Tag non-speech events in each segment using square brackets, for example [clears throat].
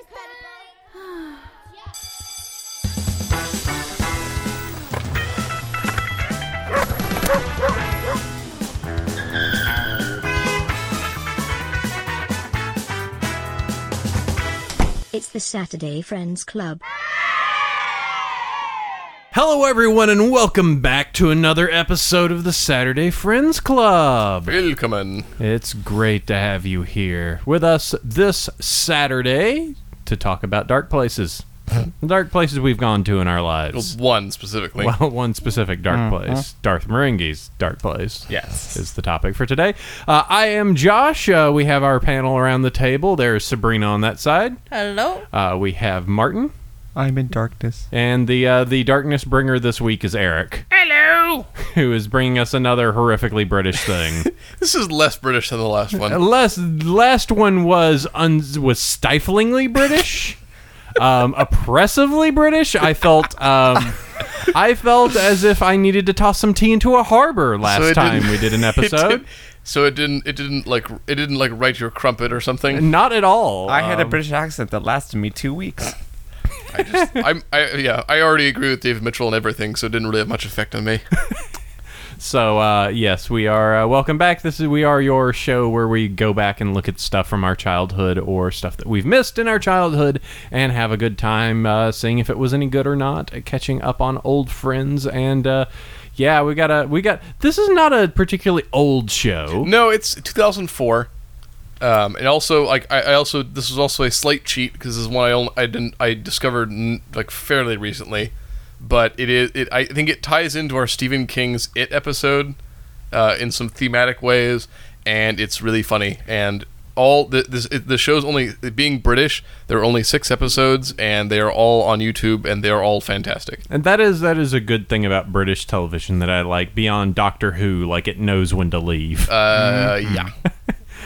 [sighs] It's the Saturday Friends Club. Hello, everyone, and welcome back to another episode of the Saturday Friends Club. Willkommen. It's great to have you here with us this Saturday to talk about dark places. [laughs] Dark places we've gone to in our lives. One specifically. Well, one specific dark place, Darth Marenghi's dark place. yes. Is the topic for today. Uh, I am Josh. Uh, we have our panel around the table. There's Sabrina on that side. Hello. Uh, we have Martin. I'm in darkness. And the uh, the darkness bringer this week is Eric. Hello. who is bringing us another horrifically British thing. [laughs] This is less British than the last one. [laughs] last last one was un- was stiflingly British, [laughs] um, oppressively British. I felt um, I felt as if I needed to toss some tea into a harbor last So time we did an episode. did- so it didn't. It didn't like. It didn't like write your crumpet or something. Not at all. I had a Um, British accent that lasted me two weeks. I just. [laughs] I'm. I yeah. I already agree with David Mitchell and everything, so it didn't really have much effect on me. [laughs] So uh, yes, we are. Uh, welcome back. This is we are your show where we go back and look at stuff from our childhood or stuff that we've missed in our childhood and have a good time uh, seeing if it was any good or not, catching up on old friends and. Uh, yeah, we got a we got. This is not a particularly old show. No, it's 2004. Um, and also, like, I, I also this was also a slight cheat because this is one I only, I didn't I discovered n- like fairly recently, but it is it I think it ties into our Stephen King's It episode, uh, in some thematic ways, and it's really funny. And all the this it, the show's only being British. There are only six episodes, and they are all on YouTube, and they are all fantastic. And that is that is a good thing about British television that I like beyond Doctor Who. Like it knows when to leave. Uh, [laughs] yeah,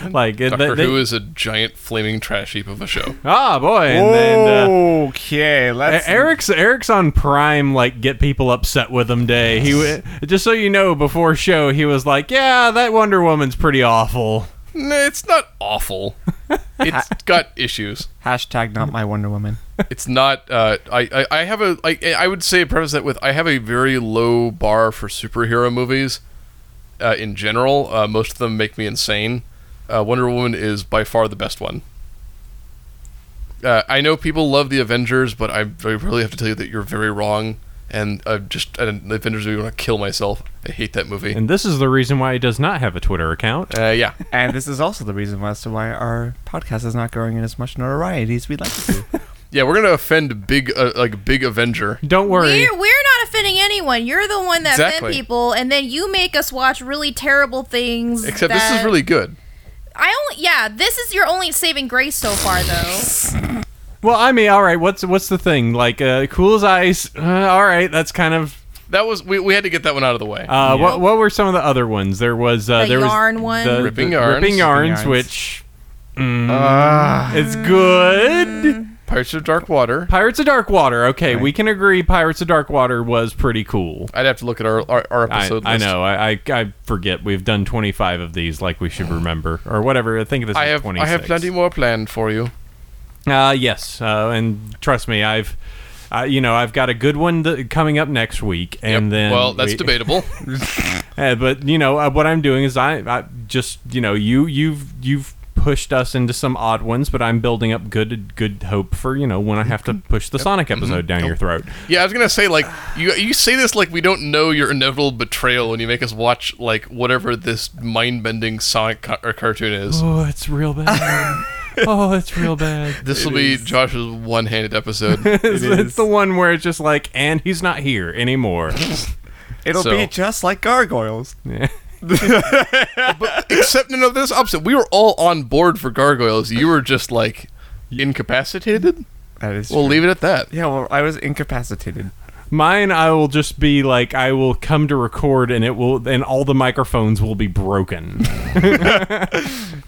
[laughs] like it, Doctor they- Who is a giant flaming trash heap of a show. [laughs] ah boy, and then. Uh, okay, let's. Eric's Eric's on Prime like get people upset with him day. He just so you know before show he was like, "Yeah, that Wonder Woman's pretty awful." No, it's not awful. [laughs] It's got issues. Hashtag not my Wonder Woman. It's not. Uh, I, I I have a. I I would say preface that with I have a very low bar for superhero movies. Uh, in general, uh, most of them make me insane. Uh, Wonder Woman is by far the best one. Uh, I know people love the Avengers, but I, I really have to tell you that you're very wrong. And uh, just uh, the Avengers made me want to kill myself. I hate that movie. And this is the reason why he does not have a Twitter account. Uh, yeah, [laughs] and this is also the reason as to why our podcast is not growing in as much notoriety as we'd like it to. [laughs] yeah, we're gonna offend big uh, like big Avenger. Don't worry. We're, we're not offending anyone. You're the one that Exactly. offend people, and then you make us watch really terrible things. Except this is really good. I only. Yeah, this is your only saving grace so far, though. Well, I mean, all right. What's what's the thing? Like, uh, cool as ice. Uh, all right, that's kind of. That was we, we had to get that one out of the way. Uh, What what were some of the other ones? There was uh, The there yarn was one. the, Ripping the Yarns. ripping yarns, Yarns. which mm, Ah. it's good. Pirates of Dark Water. Pirates of Dark Water. Okay, Right. we can agree. Pirates of Dark Water was pretty cool. I'd have to look at our our, our episode. I list. know. I, I I forget. We've done 25 of these, like we should remember, or whatever. I think this I is have 26. I have plenty more planned for you. Uh, yes, uh, and trust me, I've, uh, you know, I've got a good one th- coming up next week, and Yep. then well, that's we- debatable. [laughs] Uh, but you know, uh, what I'm doing is I, I just, you know, you you've you've pushed us into some odd ones, but I'm building up good good hope for you know when I have to mm-hmm. push the Sonic mm-hmm. episode down your throat. yeah, I was gonna say like you you say this like we don't know your inevitable betrayal when you make us watch like whatever this mind bending Sonic ca- or cartoon is. Oh, it's real bad. [laughs] oh, it's real bad. This will be Josh's one handed episode. [laughs] It's, it's the one where it's just like, and he's not here anymore. [laughs] It'll So- be just like gargoyles. Yeah. [laughs] Except no, no, this opposite. We were all on board for gargoyles. You were just like incapacitated. That is. We'll true. leave it at that. Yeah, well, I was incapacitated. Mine, I will just be like, I will come to record, and it will, and all the microphones will be broken. [laughs]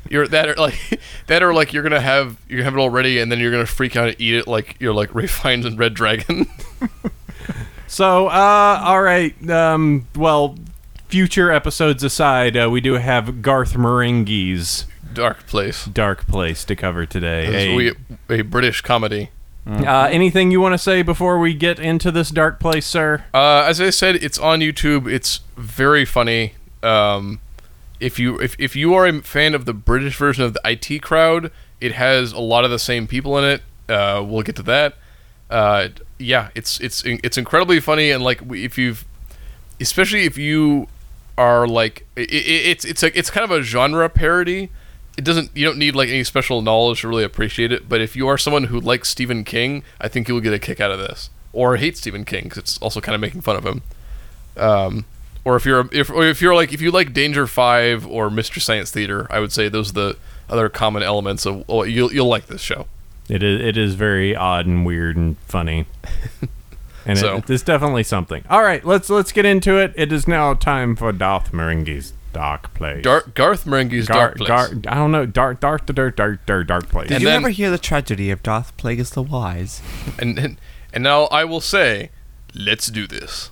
You're that or like [laughs] that or like you're gonna have you have it already and then you're gonna freak out and eat it like you're like Ralph Fiennes and Red Dragon. So, uh, all right. Um, well, future episodes aside, uh, we do have Garth Marenghi's dark place. dark place to cover today. A- we a British comedy. uh, anything you want to say before we get into this dark place, sir? Uh, as I said, it's on YouTube. It's very funny. Um, if you if, if you are a fan of the British version of the IT crowd, it has a lot of the same people in it. Uh, we'll get to that. Uh, yeah, it's it's it's incredibly funny and like if you've, especially if you are like it, it, it's it's a, it's kind of a genre parody. It doesn't you don't need like any special knowledge to really appreciate it. But if you are someone who likes Stephen King, I think you'll get a kick out of this. Or hate Stephen King because it's also kind of making fun of him. Um, or if you're if or if you're like if you like Danger Five or Mystery Science Theater, I would say those are the other common elements of. Well, you'll you'll like this show. It is it is very odd and weird and funny. [laughs] And So- it, it's definitely something. All right, let's let's get into it. It is now time for Darth Merengue's dark place. Dark Garth Marenghi's Gar- Dark Place. Gar- I don't know. Dark, dark, dark, dark, dark, dark place. Did And you then- ever hear the tragedy of Darth Plagueis the Wise? and, and and now I will say, let's do this.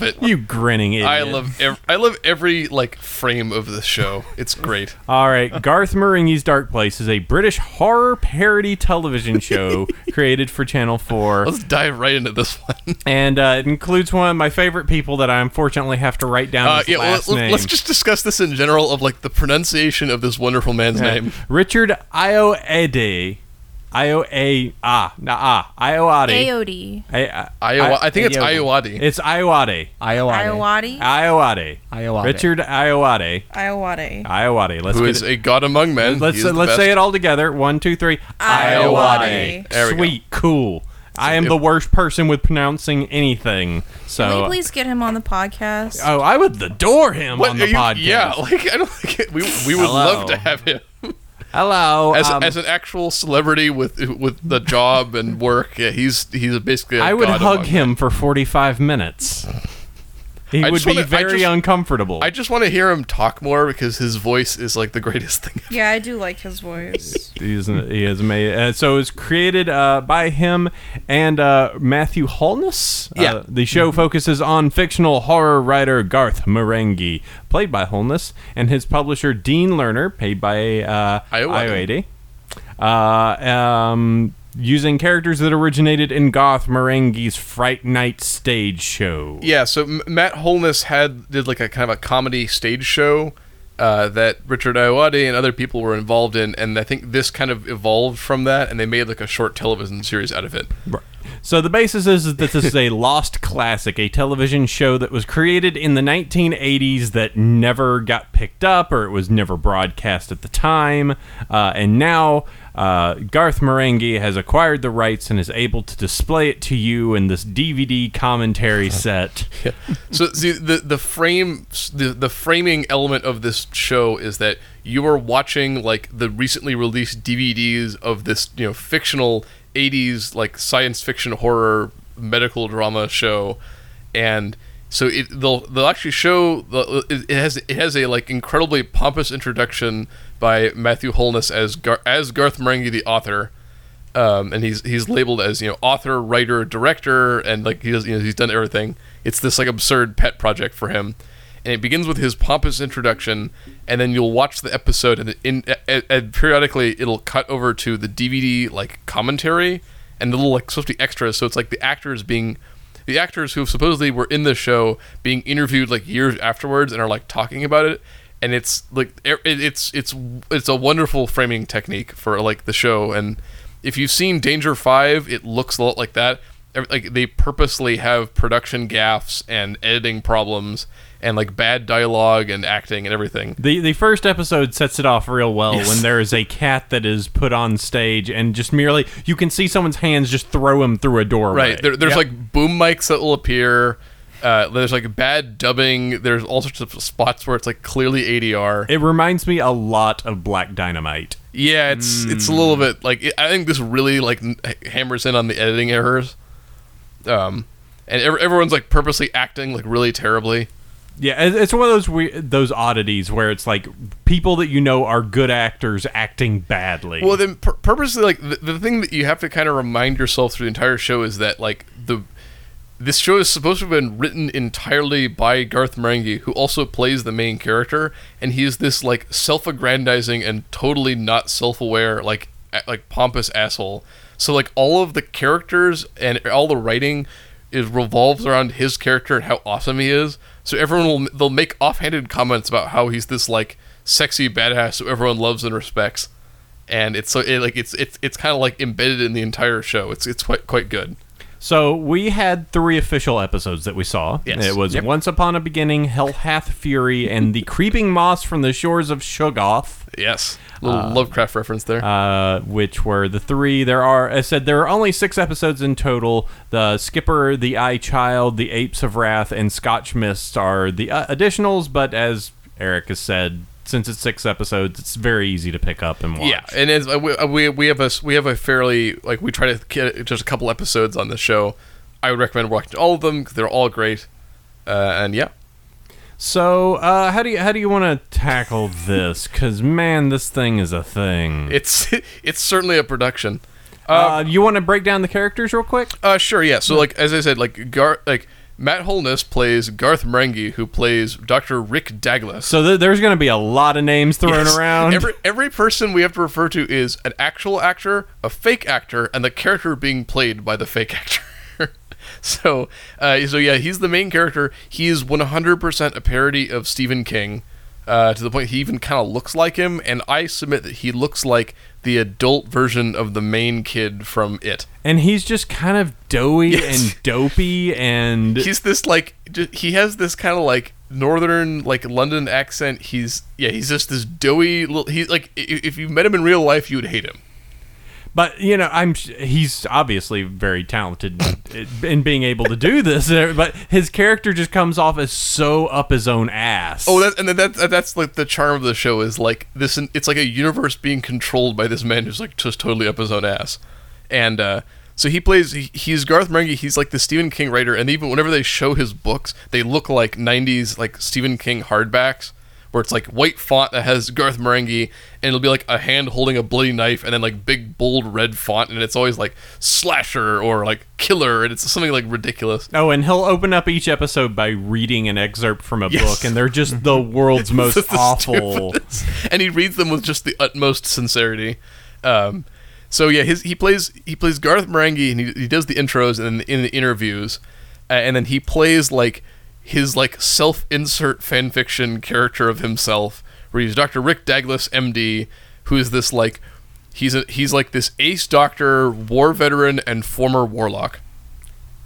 Love it. you grinning idiot. I love ev- I love every like frame of the show. It's great. [laughs] All right, Garth Marenghi's Dark Place is a British horror parody television [laughs] show created for Channel 4. Let's dive right into this one. And uh, it includes one of my favorite people that I unfortunately have to write down Uh, his yeah, last name. us just discuss this in general of like the pronunciation of this wonderful man's Yeah. name. Richard Ayoade. Ioa ah nah ah Ioade. Aody. I, Iowa. I, think it's Ayoade. It's Iowade. Iowa. Iowati. Iowade. Iowade. Richard Iowade. Iowati. Iowade. Let's who get is it. a god among men. Let's He is the let's best. say it all together. One, two, three. Iowade. There we go. Sweet, cool. I am the worst person with pronouncing anything. Can So we please get him on the podcast? Oh, I would adore him What on the are you- podcast. Yeah, like I don't think it, we we would Hello. love to have him Hello. as, um, as an actual celebrity with with the job and work. Yeah, he's he's basically. I I would hug him for 45 minutes. He I would be wanna- I very just- uncomfortable. I just want to hear him talk more because his voice is like the greatest thing. yeah, I do like his voice. He's he is amazing. Uh, so it was created uh, by him and uh, Matthew Holness. Yeah. Uh, the show focuses on fictional horror writer Garth Marenghi, played by Holness, and his publisher Dean Lerner, paid by uh, Ayoade. Ayoade. Uh, um, using characters that originated in Garth Marenghi's Fright Knight stage show. Yeah, so M- Matt Holness had did like a kind of a comedy stage show uh, that Richard Ayoade and other people were involved in, and I think this kind of evolved from that, and they made like a short television series out of it. Right. So the basis is that this is a [laughs] lost classic, a television show that was created in the 1980s that never got picked up or it was never broadcast at the time, uh, and now uh, Garth Marenghi has acquired the rights and is able to display it to you in this DVD commentary [laughs] set. So see, the the frame the the framing element of this show is that you are watching like the recently released DVDs of this you know fictional 80s like science fiction horror medical drama show and so it they'll they'll actually show the it it has it has a like incredibly pompous introduction by Matthew Holness as Gar- as Garth Marenghi the author um, and he's he's labeled as you know author, writer, director, and like he does you know he's done everything. It's this like absurd pet project for him, and it begins with his pompous introduction, and then you'll watch the episode, and in periodically it'll cut over to the DVD like commentary and the little like be extras. So it's like the actors being the actors who supposedly were in the show being interviewed like years afterwards and are like talking about it and it's like it, it's it's it's a wonderful framing technique for like the show and if you've seen danger 5 it looks a lot like that like they purposely have production gaffes and editing problems and like bad dialogue and acting and everything. The the first episode sets it off real well Yes. when there is a cat that is put on stage and just merely you can see someone's hands just throw him through a doorway. Right. There, there's like boom mics that will appear. Uh, there's like bad dubbing. There's all sorts of spots where it's like clearly ADR. It reminds me a lot of Black Dynamite. yeah, it's it's a little bit like it, I think this really like hammers in on the editing errors. Um, and ev- everyone's like purposely acting like really terribly. Yeah, it's one of those we- those oddities where it's like people that you know are good actors acting badly. Well, then pur- purposely like the, the thing that you have to kind of remind yourself through the entire show is that like the this show is supposed to have been written entirely by Garth Marenghi, who also plays the main character, and he's this like self-aggrandizing and totally not self-aware, like like pompous asshole. So like all of the characters and all the writing is revolves around his character and how awesome he is. So everyone will they'll make offhanded comments about how he's this like sexy badass who everyone loves and respects, and it's so it, like it's it's it's kind of like embedded in the entire show. It's it's quite quite good. So we had three official episodes that we saw. Yes. It was Yep. Once Upon a Beginning, Hell Hath Fury, and The Creeping Moss from the Shores of Shoggoth, Yes, little Lovecraft reference there. uh, which were the three. There are, I said, there are only six episodes in total. The Skipper, The Eye Child, The Apes of Wrath, and Scotch Mist are the uh, additionals, but as Eric has said, since it's six episodes, it's very easy to pick up and watch. Yeah, and uh, we, uh, we we have a we have a fairly like we try to get just a couple episodes on the show. I would recommend watching all of them 'cause they're all great. Uh, and yeah, So, uh, how do you how do you want to tackle this? Because man, this thing is a thing. it's [laughs] it's certainly a production. Uh, you want to break down the characters real quick? Uh, sure, yeah. So like as I said, like Gar like Matt Holness plays Garth Marenghi, who plays Dr. Rick Douglas. So th- there's going to be a lot of names thrown Yes. around. Every every person we have to refer to is an actual actor, a fake actor, and the character being played by the fake [laughs] actor. so, uh, so yeah, he's the main character. He is 100% a parody of Stephen King, uh, to the point he even kind of looks like him. And I submit that he looks like the adult version of the main kid from It. and he's just kind of doughy Yes. and dopey and He's this like he has this kind of like northern like London accent. He's yeah, he's just this doughy. Little, he's like if you met him in real life, you would hate him. But you know I'm he's obviously very talented in being able to do this uh, but his character just comes off as so up his own ass. Oh, that, and that, that's like the charm of the show is like this. It's like a universe being controlled by this man who's like just totally up his own ass, and uh, so he plays. He's Garth Marenghi. He's like the Stephen King writer, and even whenever they show his books, they look like '90s like Stephen King hardbacks, where it's like white font that has Garth Marenghi, and it'll be like a hand holding a bloody knife, and then like big bold red font, and it's always like slasher or like killer, and it's something like ridiculous. Oh, and he'll open up each episode by reading an excerpt from a Yes. book, and they're just [laughs] the world's [laughs] most the awful. stupidest. [laughs] and he reads them with just the utmost sincerity. Um, so yeah, his he plays he plays Garth Marenghi, and he, he does the intros and then in the interviews, uh, and then he plays like his like self-insert fanfiction character of himself, where he's Dr. Rick Douglas, MD, who is this like he's a he's like this ace doctor, war veteran, and former warlock.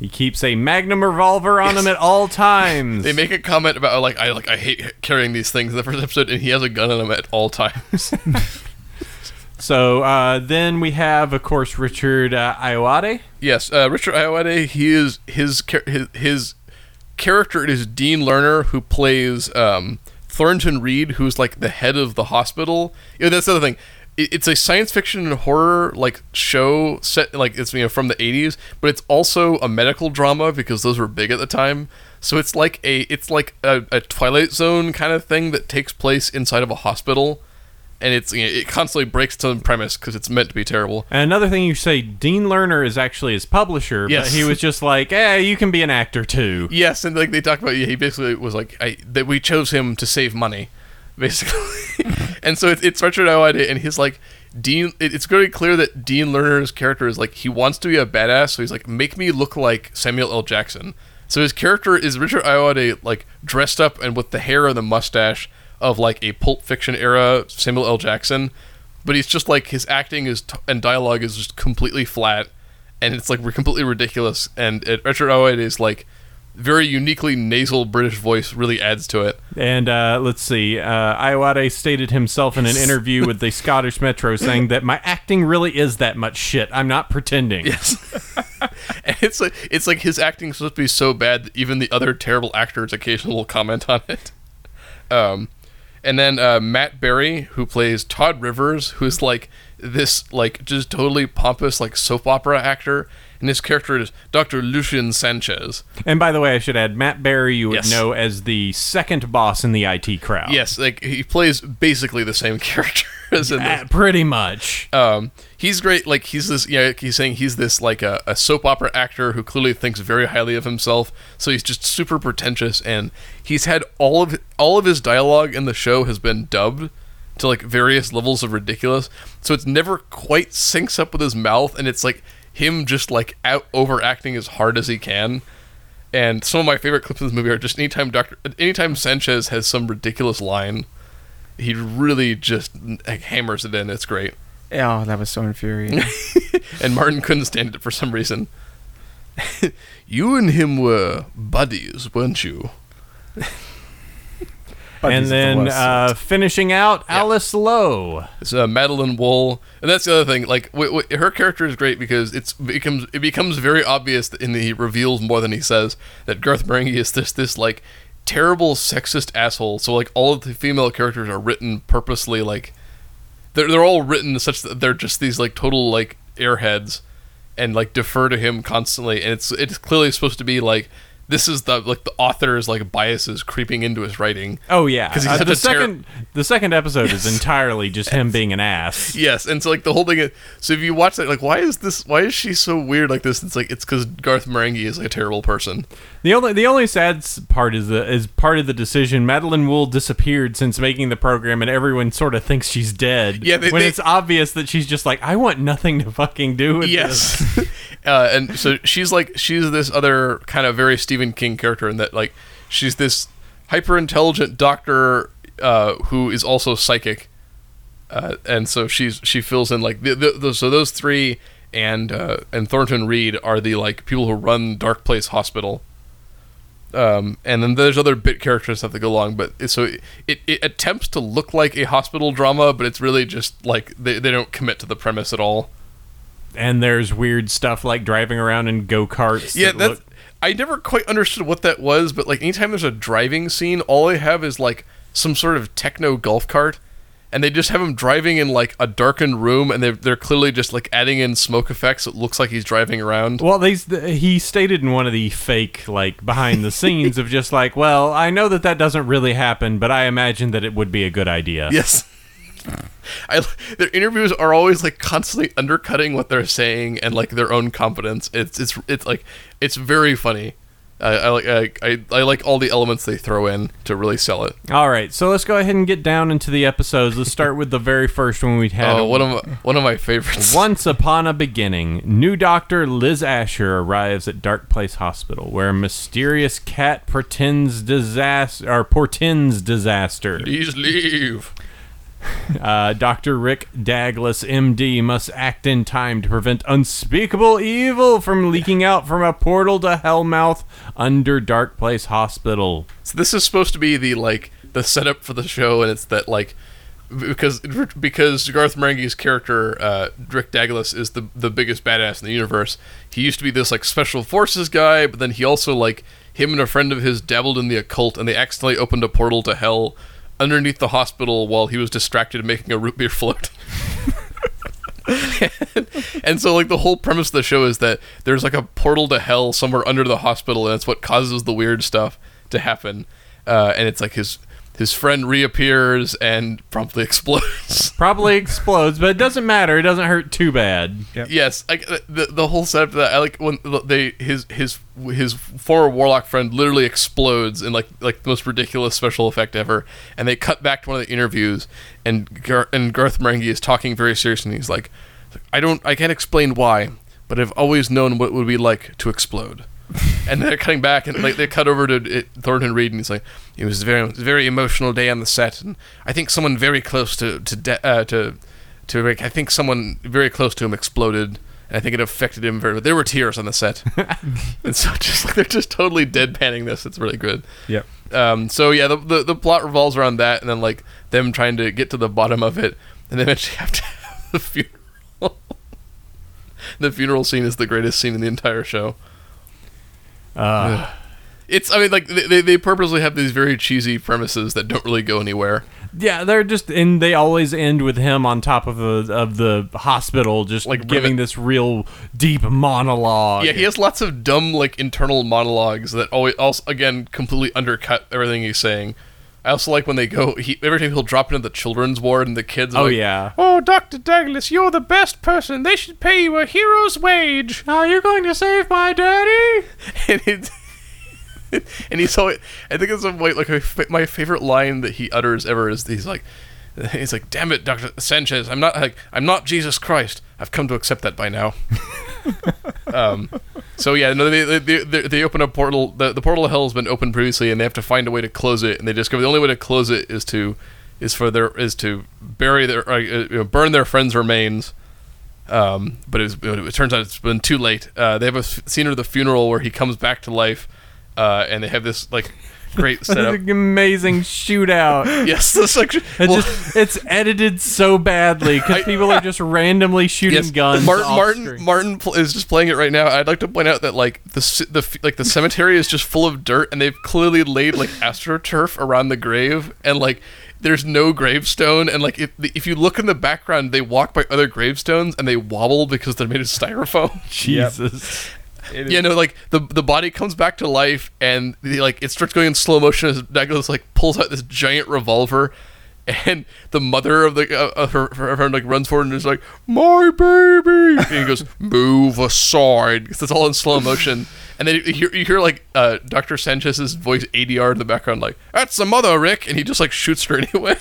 He keeps a magnum revolver on him at all times. They make a comment about like I like I hate carrying these things in the first episode, and he has a gun on him at all times. [laughs] So uh, then we have, of course, Richard uh, Ayoade. Yes, uh, Richard Ayoade. He is his his his character is Dean Lerner, who plays um, Thornton Reed, who's like the head of the hospital. You know, that's the other thing. It, it's a science fiction and horror like show set like it's you know from the '80s, but it's also a medical drama because those were big at the time. So it's like a it's like a, a Twilight Zone kind of thing that takes place inside of a hospital, and it's you know, it constantly breaks its own premise because it's meant to be terrible. And another thing you say, Dean Lerner is actually his publisher, Yes. but he was just like, eh, you can be an actor too. Yes, and like they talk about, yeah, he basically was like I, that we chose him to save money, [laughs] basically. and so it's, it's Richard Ayoade, and he's like Dean. It, it's very clear that Dean Lerner's character is like he wants to be a badass, so he's like make me look like Samuel L. Jackson. So his character is Richard Ayoade, like dressed up and with the hair and the mustache of like a Pulp Fiction era Samuel L. Jackson, but he's just like his acting is t- and dialogue is just completely flat and it's like we're completely ridiculous. And it, Richard Ayoade's like very uniquely nasal British voice really adds to it. And uh, let's see. Uh, Ayoade stated himself in an interview with the Scottish Metro [laughs] saying that my acting really is that much shit. I'm not pretending. Yes. [laughs] and it's like it's like his acting is supposed to be so bad that even the other terrible actors occasionally will comment on it. Um, and then uh, Matt Berry, who plays Todd Rivers, who's like this like just totally pompous like soap opera actor, and his character is Dr. Lucian Sanchez. And by the way, I should add Matt Berry, you would Yes. know as the second boss in the IT crowd. Yes, like he plays basically the same [laughs] character as in this. Uh, pretty much. um, he's great. Like he's this, yeah. he's saying he's this like a, a soap opera actor who clearly thinks very highly of himself. So he's just super pretentious, and he's had all of all of his dialogue in the show has been dubbed to like various levels of ridiculous. So it's never quite syncs up with his mouth, and it's like him just like out overacting as hard as he can. And some of my favorite clips of this movie are just anytime Doctor, anytime Sanchez has some ridiculous line, he really just like, hammers it in. It's great Oh, that was so infuriating. [laughs] [laughs] and Martin couldn't stand it for some reason. [laughs] you and him were buddies, weren't you? Buddies and at the then uh, finishing out, Alice Lowe. It's uh, Madeline Wool, and that's the other thing. Like, w- w- her character is great because it's becomes it becomes very obvious in the, reveals more than he says that Garth Marenghi is this this like terrible sexist asshole. So like all of the female characters are written purposely like they're they're all written such that they're just these like total like airheads and like defer to him constantly and it's it's clearly supposed to be like this is the like the author's like biases creeping into his writing Oh yeah, 'Cause he's Uh, the a ter- second the second episode is entirely just him being an ass. [laughs] yes and so like the whole thing is, so if you watch that like why is this why is she so weird like this it's like it's because garth marenghi is like a terrible person The only the only sad part is the is part of the decision. Madeline Wool disappeared since making the program, and everyone sort of thinks she's dead. Yeah, they- when they- it's obvious that she's just like, I want nothing to fucking do with this. [laughs] uh, and so she's like she's this other kind of very stephen king character in that like she's this hyper intelligent doctor uh, who is also psychic uh, and so she's she fills in like the, the, the, so those three and uh, and Thornton Reed are the like people who run Dark Place Hospital. Um, and then there's other bit characters that go along, but it, so it, it attempts to look like a hospital drama, but it's really just like they, they don't commit to the premise at all. And there's weird stuff like driving around in go karts. Yeah, that that's. look- I never quite understood what that was, but like anytime there's a driving scene, all I have is like some sort of techno golf cart, and they just have him driving in like a darkened room, and they're they're clearly just like adding in smoke effects. It looks like he's driving around. Well, these he stated in one of the fake like behind the scenes of just like, well, I know that that doesn't really happen, but I imagine that it would be a good idea. Yes. I, their interviews are always like constantly undercutting what they're saying and like their own confidence. It's it's it's like it's very funny. I, I like I, I, I like all the elements they throw in to really sell it. All right, so let's go ahead and get down into the episodes. Let's start with the very first one we had. Oh, one of my, one of my favorites. Once upon a beginning, new doctor Liz Asher arrives at Dark Place Hospital, where a mysterious cat pretends disaster or portends disaster. Please leave. [laughs] Uh, Dr. Rick Douglas, MD, must act in time to prevent unspeakable evil from leaking out from a portal to Hellmouth under Dark Place Hospital. So this is supposed to be the like the setup for the show, and it's that like because because Garth Marenghi's character uh, Rick Douglas is the the biggest badass in the universe. He used to be this like special forces guy, but then he also like him and a friend of his dabbled in the occult, and they accidentally opened a portal to hell underneath the hospital while he was distracted making a root beer float. [laughs] and so like the whole premise of the show is that there's like a portal to hell somewhere under the hospital and that's what causes the weird stuff to happen uh, and it's like his his friend reappears and promptly [laughs] explodes Probably explodes, but it doesn't matter. It doesn't hurt too bad. yes I, the, the whole setup of that i like when they his his his former warlock friend literally explodes in like like the most ridiculous special effect ever and they cut back to one of the interviews and Gar- and garth marenghi is talking very seriously and he's like i don't i can't explain why but i've always known what it would be like to explode and they're cutting back and like they cut over to it, Thornton Reed and he's like, it was a very, it was a very emotional day on the set, and I think someone very close to to de- uh, to to Rick, I think someone very close to him exploded, and I think it affected him very. There were tears on the set, [laughs] [laughs] and so just like they're just totally deadpanning this. It's really good. Yep. Um, so yeah, the, the the plot revolves around that, and then like them trying to get to the bottom of it, and they eventually [laughs] have to have the funeral. the funeral scene is the greatest scene in the entire show. Uh, It's I mean like they, they- purposely have these very cheesy premises that don't really go anywhere. yeah, they're just and they always end with him on top of the of the hospital, just Like like giving rivet- this real deep monologue. Yeah, he has lots of dumb like internal monologues that always also again completely undercut everything he's saying. I also like when they go. He every time he'll drop into the children's ward and the kids. Oh like, yeah. Oh, Doctor Douglas, you're the best person. They should pay you a hero's wage. Are you going to save my daddy? [laughs] and it, [laughs] and he's always, I think it's a, like like my favorite line that he utters ever is he's like [laughs] he's like damn it Dr. Sanchez I'm not like I'm not Jesus Christ I've come to accept that by now [laughs] um so yeah no they they, they, they open a portal the, the portal of hell has been opened previously and they have to find a way to close it and they discover the only way to close it is to is for their is to bury their uh, you know, burn their friends remains um, but it, was, it turns out it's been too late. Uh, they have a f- scene of the funeral where he comes back to life, uh, and they have this like great [laughs] setup. an amazing shootout. [laughs] yes, this like It well, just it's edited so badly because people are just randomly shooting yes, guns. Martin Martin. Martin pl- is just playing it right now. I'd like to point out that like the the like the cemetery is just full of dirt, and they've clearly laid like astroturf around the grave, and like. There's no gravestone, and like if if you look in the background, they walk by other gravestones and they wobble because they're made of styrofoam. Jesus. You know, like the the body comes back to life, and the, like it starts going in slow motion as Douglas like pulls out this giant revolver, and the mother of the uh, of her, her friend like runs forward and is like, "My baby," and he goes, "Move aside," because it's all in slow motion. And then you hear, you hear like uh, Doctor Sanchez's voice ADR in the background, like, "That's the mother, Rick," and he just like shoots her [laughs] anyway.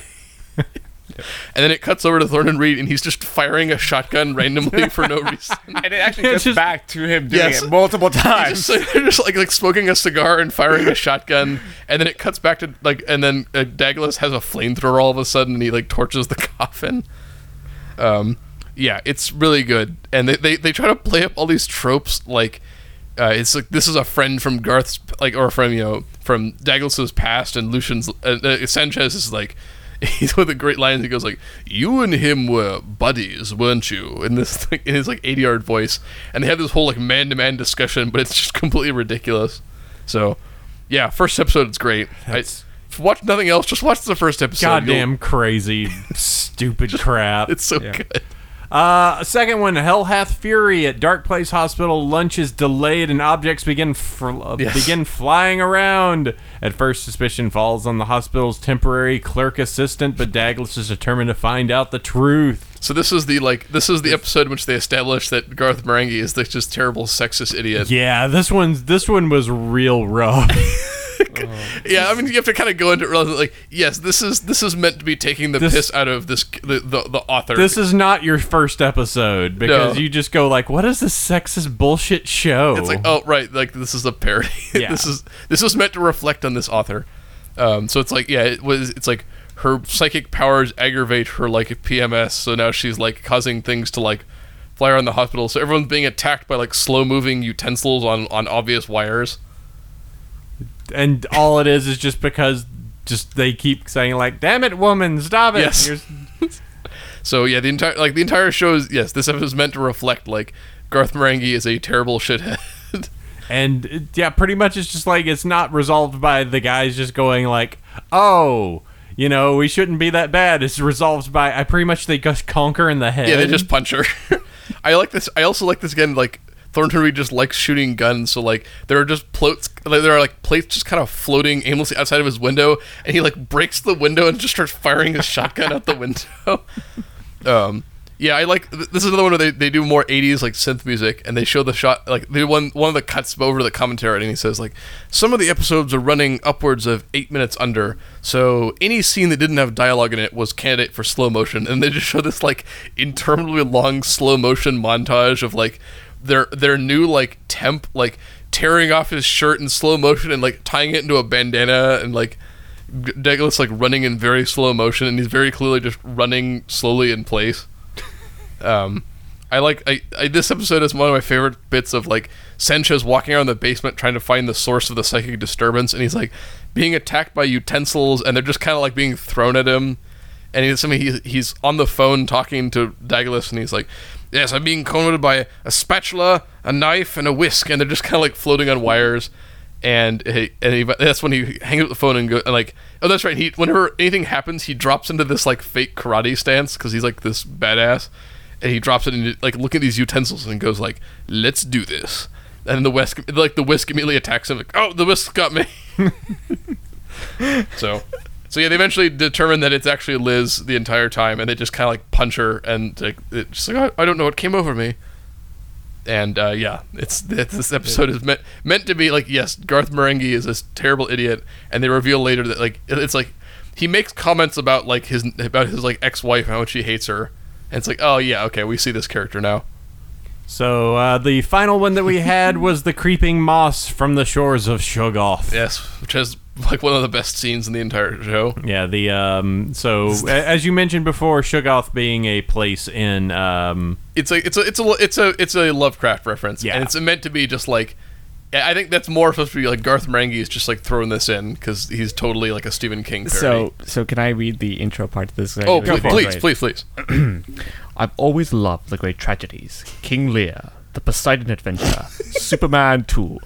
And then it cuts over to Thornton Reed, and he's just firing a shotgun randomly for no [laughs] reason. And it actually [laughs] It's gets just- back to him doing Yes. it multiple He's times. just, they're just like like smoking a cigar and firing a shotgun, and then it cuts back to like, and then uh, Douglas has a flamethrower all of a sudden, and he like torches the [laughs] coffin. Um, yeah, it's really good, and they, they they try to play up all these tropes like. Uh, it's like this is a friend from Garth's like or from you know from Douglas's past and Lucian's uh, uh, Sanchez is like [laughs] he's with the great lines. He goes like you and him were buddies weren't you? In this like, [laughs] in his like ADR voice. And they have this whole like man to man discussion but it's just [laughs] completely ridiculous. So yeah first episode is great. That's- you watch nothing else just watch the first episode. You'll- Goddamn crazy, stupid crap. it's so Yeah. good Uh, second one, Hell Hath Fury at Dark Place Hospital. Lunch is delayed and objects begin fr- uh, Yes. begin flying around. At first, suspicion falls on the hospital's temporary clerk assistant, but Douglas is determined to find out the truth. so this is the like this is the episode in which they establish that Garth Marenghi is the just terrible sexist idiot Yeah, this one's this one was real rough. [laughs] Yeah, I mean you have to kind of go into it realize like yes, this is this is meant to be taking the This- piss out of this the the, the author. this is not your first episode because No. you just go like, "What is this sexist bullshit show?" it's like oh right, like this is a parody. [laughs] Yeah. this is this is meant to reflect on this author. Um, so it's like yeah, it was it's like her psychic powers aggravate her like PMS, so now she's like causing things to like fly around the hospital. So everyone's being attacked by like slow moving utensils on on obvious wires. And all it is is just because just they keep saying like, "Damn it, woman, stop it!" Yes. [laughs] So yeah, the entire like the entire show is yes, this episode is meant to reflect like Garth Marenghi is a terrible shithead. [laughs] And it- yeah, pretty much it's just like it's not resolved by the guys just going like, "Oh, you know, we shouldn't be that bad." It's resolved by I pretty much they just conquer in the head. Yeah, they just punch her. [laughs] I like this. I also like this again. Like Thornton Reed just likes shooting guns, so like there are just plates. Like, there are like plates just kind of floating aimlessly outside of his window, and he like breaks the window and just starts firing his shotgun out the window. [laughs] Um, yeah, I like. th- This is another one where they, they do more '80s like synth music, and they show the shot like they one one of the cuts over the commentary, and he says like some of the episodes are running upwards of eight minutes under, so any scene that didn't have dialogue in it was candidate for slow motion, and they just show this like interminably long slow motion montage of like their their new like temp like tearing off his shirt in slow motion and like tying it into a bandana and like Douglas like running in very slow motion, and he's very clearly just running slowly in place. [laughs] Um, I like I, I this episode is one of my favorite bits of like Sanchez walking around the basement trying to find the source of the psychic disturbance, and he's like being attacked by utensils, and they're just kind of like being thrown at him. And he's something he, he's on the phone talking to Douglas, and he's like, "Yes, I'm being cornered by a spatula, a knife, and a whisk," and they're just kind of like floating on wires. And he, and he, that's when he hangs up the phone and go and like, oh, that's right. He whenever anything happens, he drops into this like fake karate stance because he's like this badass, and he drops it and like look at these utensils and goes like, "Let's do this." And the whisk, like the whisk, immediately attacks him. Like, oh, the whisk got me. [laughs] so, so yeah, they eventually determine that it's actually Liz the entire time, and they just kind of like punch her, and like, it's like oh, I don't know what came over me. And uh, yeah, it's, it's this episode is meant meant to be like yes, Garth Marenghi is this terrible idiot, and they reveal later that like it's like he makes comments about like his about his like ex wife and how much he hates her, and it's like oh yeah, okay, we see this character now. So uh, the final one that we had was the creeping moss from the shores of Shoggoth. Yes, which has [laughs] like one of the best scenes in the entire show. Yeah, the um. So as you mentioned before, Shoggoth being a place in um. it's a it's a it's a it's a it's a Lovecraft reference, Yeah. and it's meant to be just like. I think that's more supposed to be like Garth Marenghi is just like throwing this in because he's totally like a Stephen King parody. So, so can I read the intro part of this? oh, Really please, please, please, [clears throat] please. I've always loved the great tragedies King Lear, The Poseidon Adventure, Superman 2.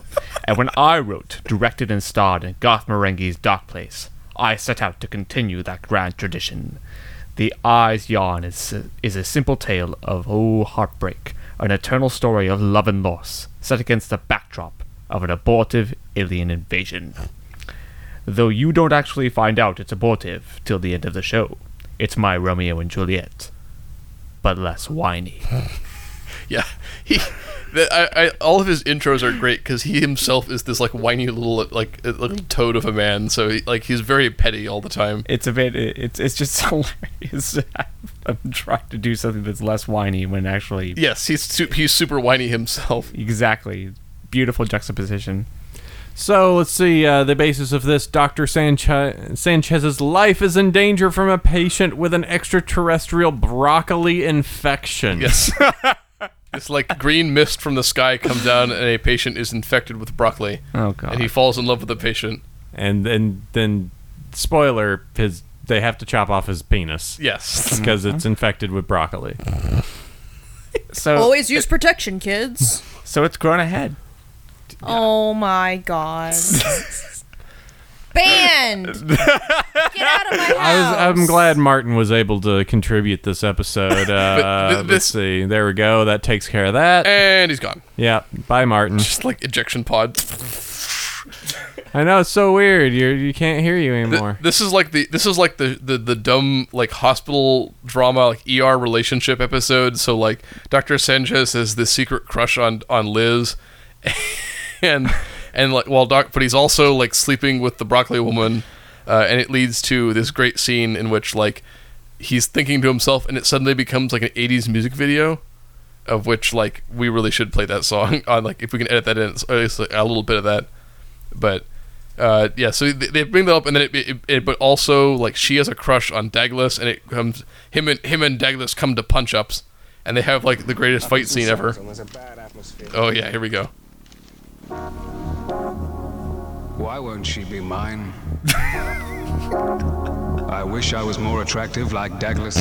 And when I wrote, directed, and starred in Garth Marenghi's Dark Place, I set out to continue that grand tradition. The Eyes Yarn is, is a simple tale of oh heartbreak, an eternal story of love and loss, set against the backdrop of an abortive alien invasion. Though you don't actually find out it's abortive till the end of the show. It's my Romeo and Juliet, but less whiny. [laughs] [laughs] Yeah, he. The, I, I, all of his intros are great because he himself is this like whiny little like uh, little toad of a man. So he, like he's very petty all the time. It's a bit. It's it's just [laughs] hilarious. [laughs] I'm trying to do something that's less whiny when actually Yes, he's su- he's super whiny himself. exactly beautiful juxtaposition. So let's see. Uh, the basis of this: Doctor Sanchez Sanchez's life is in danger from a patient with an extraterrestrial broccoli infection. Yes. It's like green mist from the sky comes down, and a patient is infected with broccoli, Oh god. and he falls in love with the patient. and then then spoiler: his they have to chop off his penis Yes. Mm-hmm. because it's infected with broccoli. so Always use protection, kids. so it's grown ahead. Oh my god. [laughs] Banned. [laughs] Get out of my house. I was, I'm glad Martin was able to contribute this episode. [laughs] Uh, th- let's this- see. There we go. That takes care of that. And he's gone. Yeah. Bye, Martin. Just like ejection pod. I know it's so weird. You you can't hear you Th- anymore. this is like the this is like the, the the dumb like hospital drama like ER relationship episode. So like Dr. Sanchez has this secret crush on on Liz, [laughs] and and like well doc, but he's also like sleeping with the broccoli woman, uh, and it leads to this great scene in which like he's thinking to himself, and it suddenly becomes like an '80s music video. Of which, like, we really should play that song [laughs] on, like, if we can edit that in, at least like, a little bit of that. But uh, yeah, so they, they bring that up, and then it, it, it, but also like she has a crush on Douglas, and it comes him and him and Douglas come to punch ups, and they have like the greatest fight scene ever. Oh yeah, here we go. Why won't she be mine? I wish I was more attractive like Douglas.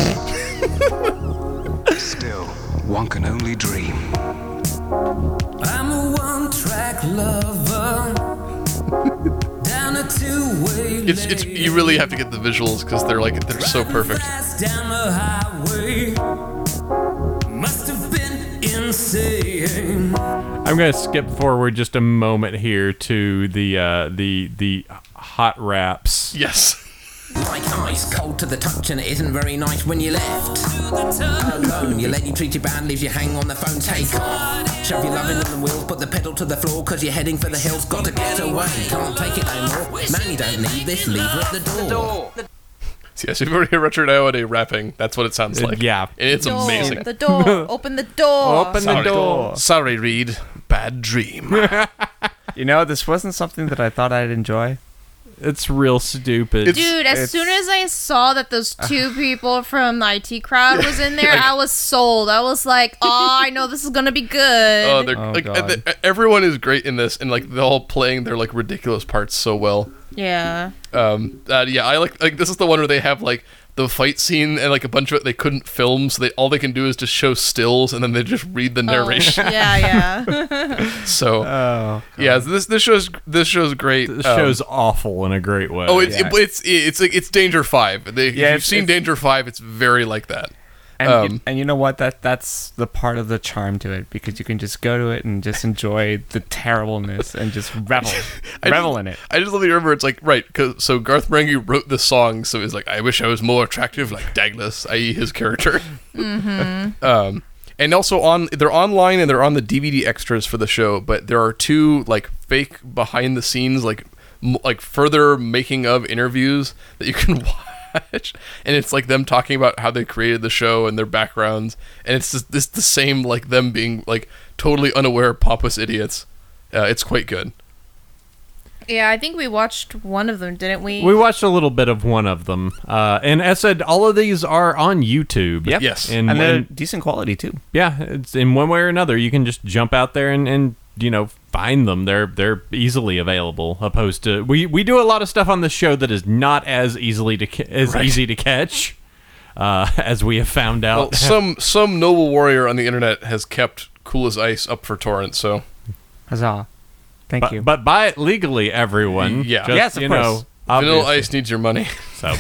Still, one can only dream. I'm a one track lover. Down a two way. It's it's you really have to get the visuals because they're like they're so perfect. Been. I'm gonna skip forward just a moment here to the uh, the the hot raps. Yes, Like ice, cold to the touch, and it isn't very nice when you left. Alone, your lady treats you bad, leaves you hang on the phone, take off. Shove your loving on the wheels, put the pedal to the floor, cause you're heading for the hills, got to get away. Can't take it no more. Man, you don't need this, leave her at the door. Yes. You've already heard Richard Ayoade rapping. That's what it sounds like. yeah. and it's Door. amazing. The door. [laughs] Open the door. Open the door. Sorry, Reed. Bad dream. [laughs] You know, this wasn't something that I thought I'd enjoy. It's real stupid. Dude, as It's- soon as I saw that those [laughs] two people from the IT crowd was in there, I was sold. I was like, "Oh, I know this is gonna be good." Oh, they're Oh, like God. uh, th- everyone is great in this, and like they're all playing their like ridiculous parts so well. Yeah. Um, uh, yeah, I like like this is the one where they have like the fight scene and like a bunch of it they couldn't film, so they all they can do is just show stills and then they just read the Oh, narration. yeah, yeah. [laughs] So Oh, yeah, this this show's this show's great. This Um, show's awful in a great way. Oh, it's Yeah. it, it's it's like it's Danger Five. They, if you've it's- seen it's- Danger Five, it's very like that. And, Um, you, and you know what? That that's the part of the charm to it because you can just go to it and just enjoy the terribleness and just [laughs] revel, I revel just- in it. I just love the remember it's like right because so Garth Marenghi wrote the song, so he's like, I wish I was more attractive like Dagless, i.e. his character. [laughs] um, and also on they're online and they're on the DVD extras for the show, but there are two like fake behind the scenes like m- like further making of interviews that you can [laughs] watch, and it's like them talking about how they created the show and their backgrounds, and it's just this the same like them being like totally unaware pompous idiots. Uh, it's quite good. yeah, I think we watched one of them, didn't we? we watched a little bit of one of them, uh, and as said, all of these are on YouTube. Yep. Yes. and, And they're and- decent quality too. yeah, it's in one way or another. You can just jump out there and, and you know find them. They're they're easily available. Opposed to we we do a lot of stuff on the show that is not as easily to as Right. easy to catch. Uh, as we have found out, Well, some some noble warrior on the internet has kept Cool as Ice up for torrent. So Huzzah! Thank but, you. but buy it legally, everyone. Yeah. Just, Yes, of you course. know, Vanilla obviously. Ice needs your money. So,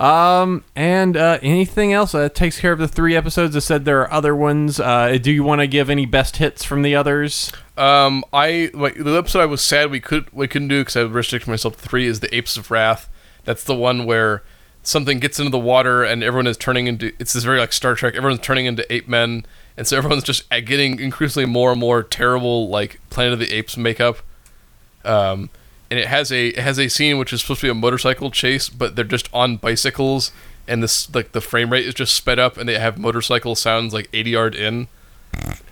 um, and uh, anything else that takes care of the three episodes? I said there are other ones. Uh, do you want to give any best hits from the others? Um, I like the episode I was sad we could we couldn't do because I restricted myself to three. Is the Apes of Wrath? That's the one where something gets into the water and everyone is turning into. It's this very like Star Trek. Everyone's turning into ape men, and so everyone's just uh, getting increasingly more and more terrible like Planet of the Apes makeup. Um, and it has a it has a scene which is supposed to be a motorcycle chase, but they're just on bicycles, and this like the frame rate is just sped up, and they have motorcycle sounds like ADR'd in,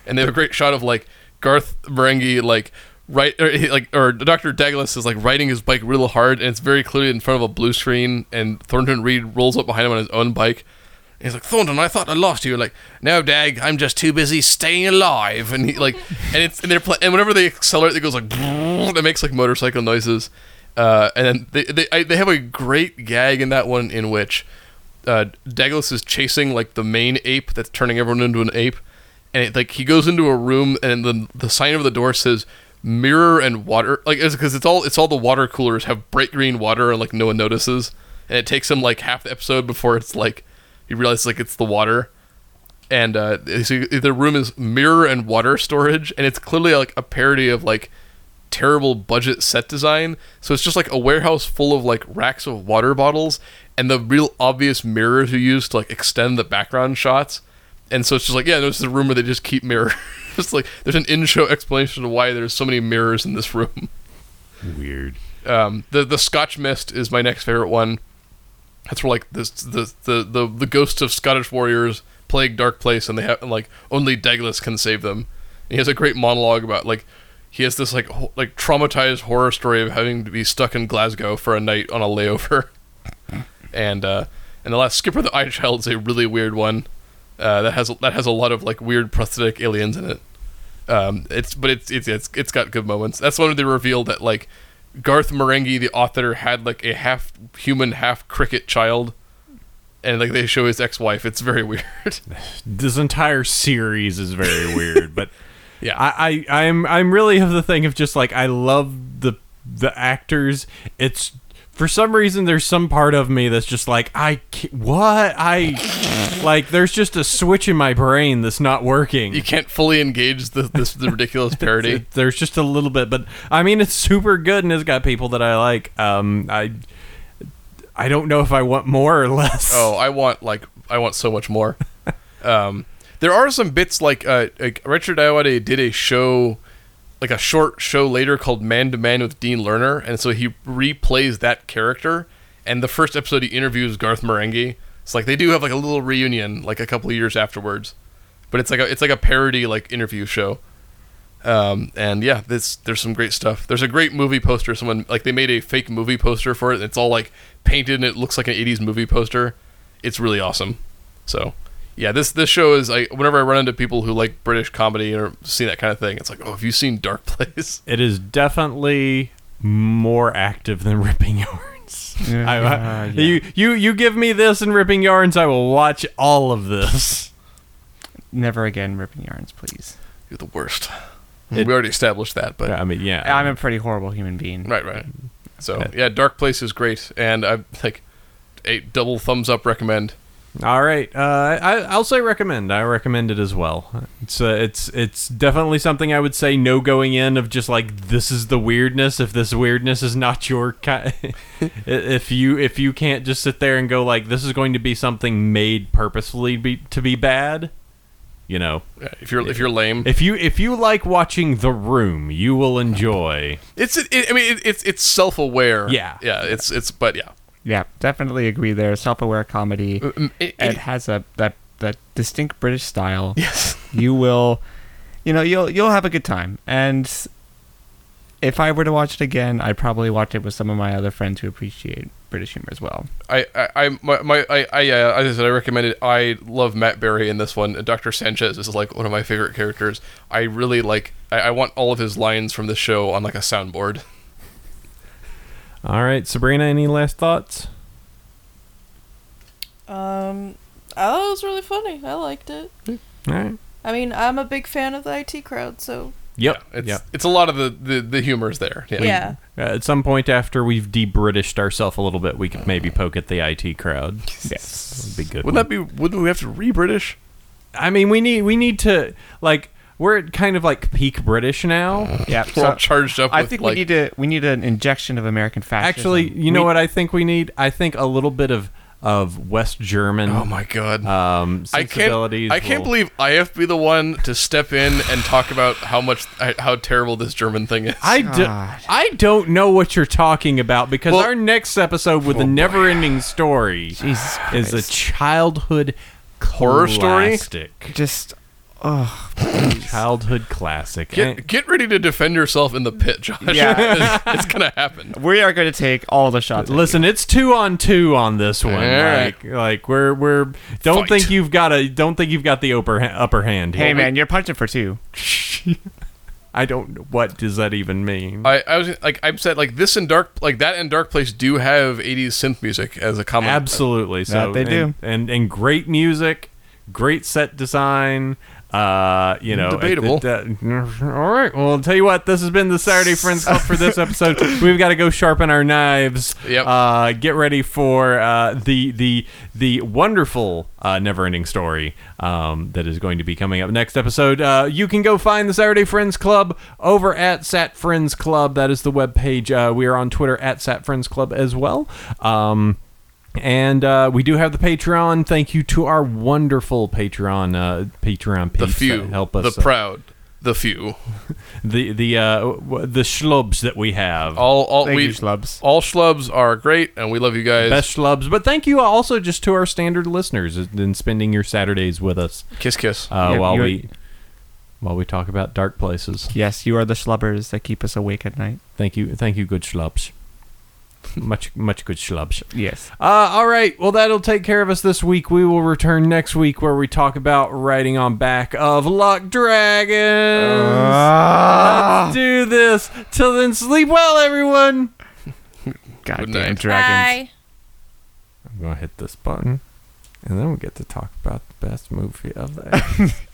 and they have a great shot of like Garth Marenghi like right or like or Dr. Dagless is like riding his bike real hard, and it's very clearly in front of a blue screen, and Thornton Reed rolls up behind him on his own bike. He's like Thornton, I thought I lost you. Like, no, Dag, I'm just too busy staying alive. And he like, [laughs] and it's and they're play, and whenever they accelerate, it goes like, [laughs] it makes like motorcycle noises. Uh, and then they they I, they have a great gag in that one in which uh, Dagless is chasing like the main ape that's turning everyone into an ape, and it, like he goes into a room and the the sign over the door says mirror and water like because it's all it's all the water coolers have bright green water and like no one notices, and it takes him like half the episode before it's like he realizes like it's the water. And uh, so the room is mirror and water storage, and it's clearly like a parody of like terrible budget set design. So it's just like a warehouse full of like racks of water bottles and the real obvious mirrors you use to like extend the background shots. And so it's just like, yeah, there's a room where they just keep mirror. just [laughs] like there's an in-show explanation of why there's so many mirrors in this room. Weird. Um, the the Scotch Mist is my next favorite one. That's where like this the the the, the ghosts of Scottish warriors plague Dark Place, and they have like only Dagless can save them. And he has a great monologue about like he has this like ho- like traumatized horror story of having to be stuck in Glasgow for a night on a layover. [laughs] and uh, and the last Skipper the Eye Child is a really weird one. Uh, that has that has a lot of like weird prosthetic aliens in it. Um, it's but it's it's it's it's got good moments. That's one where they reveal that like Garth Marenghi, the author, had like a half human, half cricket child, and like they show his ex-wife. It's very [laughs] weird. This entire series is very weird, but [laughs] yeah, I, I I'm I'm really of the thing of just like I love the the actors. It's for some reason there's some part of me that's just like I what I like. There's just a switch in my brain that's not working. you can't fully engage the this the [laughs] ridiculous parody. There's just a little bit, but I mean it's super good and it's got people that I like. Um, I I don't know if I want more or less. Oh, I want like I want so much more. [laughs] um, there are some bits like uh, like Richard Ayoade did a show, like a short show later called Man to Man with Dean Lerner, and so he replays that character. And the first episode he interviews Garth Marenghi. It's like they do have like a little reunion like a couple of years afterwards, but it's like a it's like a parody like interview show. Um, and yeah, this there's some great stuff. There's a great movie poster. Someone like they made a fake movie poster for it. It's all like painted and it looks like an 80s movie poster. It's really awesome. So yeah, this this show is like whenever I run into people who like British comedy or see that kind of thing, it's like, oh, have you seen Dark Place? [laughs] It is definitely more active than [laughs] Ripping Yarns. Yeah, I- yeah. You you you give me this and Ripping Yarns, I will watch all of this. [laughs] Never again ripping yarns, please. You're the worst. It- we already established that, but I mean, yeah. I'm a pretty horrible human being. right, right. So Yeah. yeah, Dark Place is great, and I like a double thumbs up recommend. All right, uh, I, I'll say recommend. I recommend it as well. It's uh, it's it's definitely something I would say no going in of just like this is the weirdness. If this weirdness is not your kind, [laughs] if you if you can't just sit there and go like this is going to be something made purposefully be, to be bad, you know. If you're if you're lame, If you if you like watching The Room, you will enjoy. it's it, I mean it, it's it's self aware. Yeah. yeah. It's it's but yeah. Yeah, definitely agree there. Self-aware comedy. Mm, It, It it- has a that that distinct British style. yes. [laughs] You will, you know, you'll you'll have a good time. And if I were to watch it again, I'd probably watch it with some of my other friends who appreciate British humor as well. I, I, I, my, my I, I, uh, as I said, I recommend it. I love Matt Berry in this one. Dr. Sanchez is like one of my favorite characters. I really like. I, I want all of his lines from the show on like a soundboard. All right, Sabrina, any last thoughts? Um, I thought it was really funny. I liked it. All right. I mean, I'm a big fan of the IT crowd, so Yep. It's yep. it's a lot of the the, the humor's there. Yeah. yeah. Uh, at some point after we've de-Britished ourselves a little bit, we could maybe poke at the IT crowd. [laughs] Yes. That would be good. Wouldn't that be? Wouldn't we have to re-British? I mean, we need we need to like we're at kind of like peak British now. Yeah. We're all charged up. I with, think like, we need to we need an injection of American fascism. Actually, you know We- what I think we need? I think a little bit of of West German Oh my god. um I can't. I can't will- believe I have to be the one to step in and talk about how much how terrible this German thing is. I, do, God. I don't know what you're talking about because Well- our next episode with the never-ending story Jesus is a childhood Horror story? classic. just oh Childhood classic. Get get ready to defend yourself in the pit, Josh. Yeah. [laughs] it's, it's gonna happen. we are going to take all the shots. Listen, it's two on two on this one. All right. Like, like we're we're don't Fight. think you've got a don't think you've got the upper upper hand. you. Hey man, you're punching for two. [laughs] I don't. know What does that even mean? I, I was like I'm said like this and dark like that and Dark Place do have 80s synth music as a common. Absolutely. So they and, do. and and great music, great set design. Uh, you know, Debatable. it- it- uh, all right. Well, I'll tell you what. This has been the Saturday Friends Club for this episode. [laughs] We've got to go sharpen our knives. Yep. Uh, get ready for uh, the the the wonderful uh, never-ending story um, that is going to be coming up next episode. Uh, you can go find the Saturday Friends Club over at Sat Friends Club. That is the webpage. Uh, we are on Twitter at Sat Friends Club as well. Um, and uh, we do have the Patreon. Thank you to our wonderful Patreon uh, Patreon the few, that help us. the uh, proud, the few. [laughs] the the uh, w- the schlubs that we have. All all Thank we you, schlubs. all schlubs are great, and we love you guys. Best schlubs, but thank you also just to our standard listeners in spending your Saturdays with us Kiss, kiss. uh, Yeah, while we while we talk about dark places. Yes, you are the schlubbers that keep us awake at night. Thank you, thank you, good schlubs. Much much good schlubs. Yes. Uh, all right. Well, that'll take care of us this week. We will return next week where we talk about riding on back of Luck Dragons. Ah. Let's do this. Till then, sleep well, everyone. Goddamn dragons. Bye. I'm gonna hit this button, and then we get to talk about the best movie of the. [laughs]